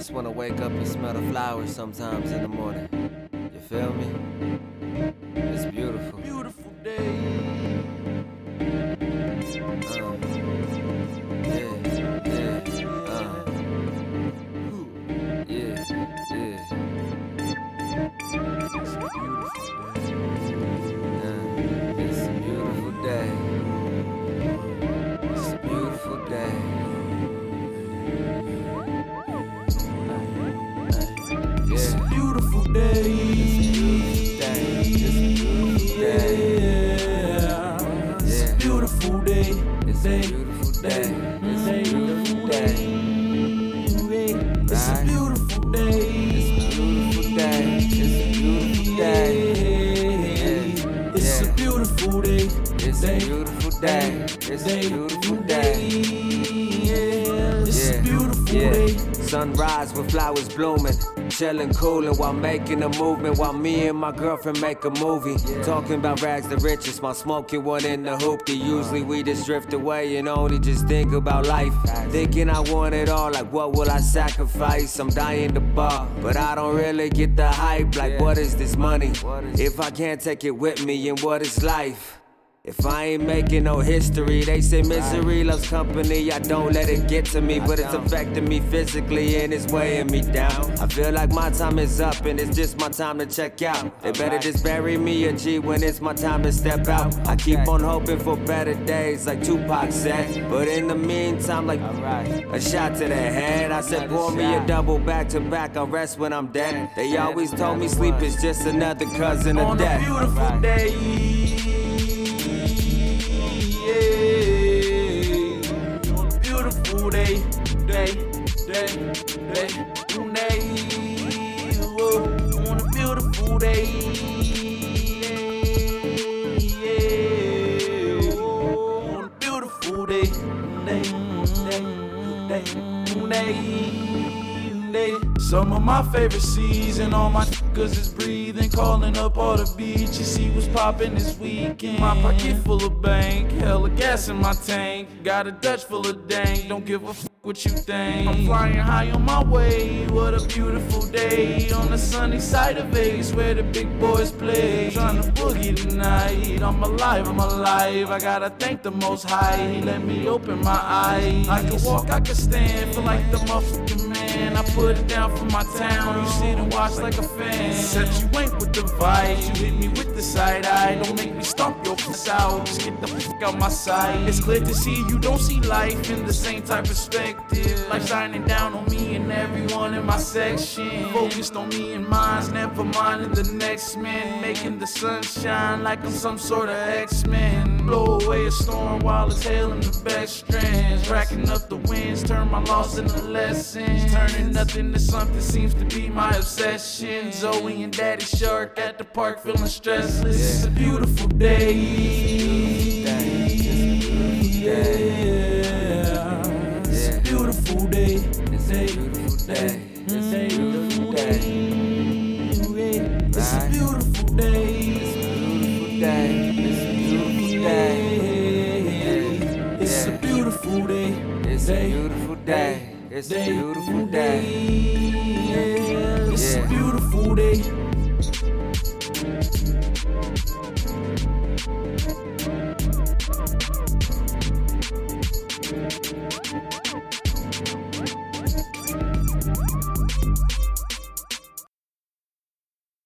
just wanna wake up and smell the flowers sometimes in the morning. You feel me? It's beautiful. Beautiful day. Beautiful day. It's a beautiful day. It's a beautiful day. It's a beautiful day. It's a beautiful day. It's a beautiful day. It's a beautiful. It's a day. Sunrise with flowers blooming. Chillin', coolin' while making a movement. While me and my girlfriend make a movie. Talking about rags to riches my smoking one in the hoopty. Usually we just drift away and only just think about life. Thinking I want it all, like what will I sacrifice? I'm dying to bar, but I don't really get the hype. Like, what is this money? If I can't take it with me, and what is life? If I ain't making no history, they say misery loves company. I don't let it get to me, but it's affecting me physically and it's weighing me down. I feel like my time is up and it's just my time to check out. They better just bury me a G when it's my time to step out. I keep on hoping for better days, like Tupac said. But in the meantime, like a shot to the head. I said, pour me a double back to back. I'll rest when I'm dead. They always told me sleep is just another cousin of death. On a beautiful day. Day. Day. On a beautiful day. Some of my favorite season, all my niggas is breathing, calling up all the beaches. See what's poppin' this weekend. My pocket full of bank, hella gas in my tank. Got a Dutch full of dank, don't give a fuck what you think. I'm flying high on my way, what a beautiful day. On the sunny side of Vegas, where the big boys play. Trying to boogie tonight, I'm alive, I'm alive. I gotta thank the most high, he let me open my eyes. I can walk, I can stand, feel like the motherfucking man. I put it down for my town, you sit and watch like a fan. Said you ain't with the vibes, you hit me with the side eye. Don't make me stomp your piss out, just get the fuck out my sight. It's clear to see you don't see life in the same type of perspective. Life shining down on me and everyone in my section. Focused on me and mine, never minding the next man. Making the sun shine like I'm some sort of X-Men. Blow away a storm while it's hailing the best strands. Racking up the winds, turn my loss into lessons. Turning nothing to something seems to be my obsession. Zoe and Daddy Shark at the park feeling stressless. It's a beautiful day. Yeah. It's a beautiful day. It's a beautiful day. It's a beautiful day. It's a beautiful day. It's a beautiful day. It's a beautiful day. It's a beautiful day. It's a Yeah. beautiful day.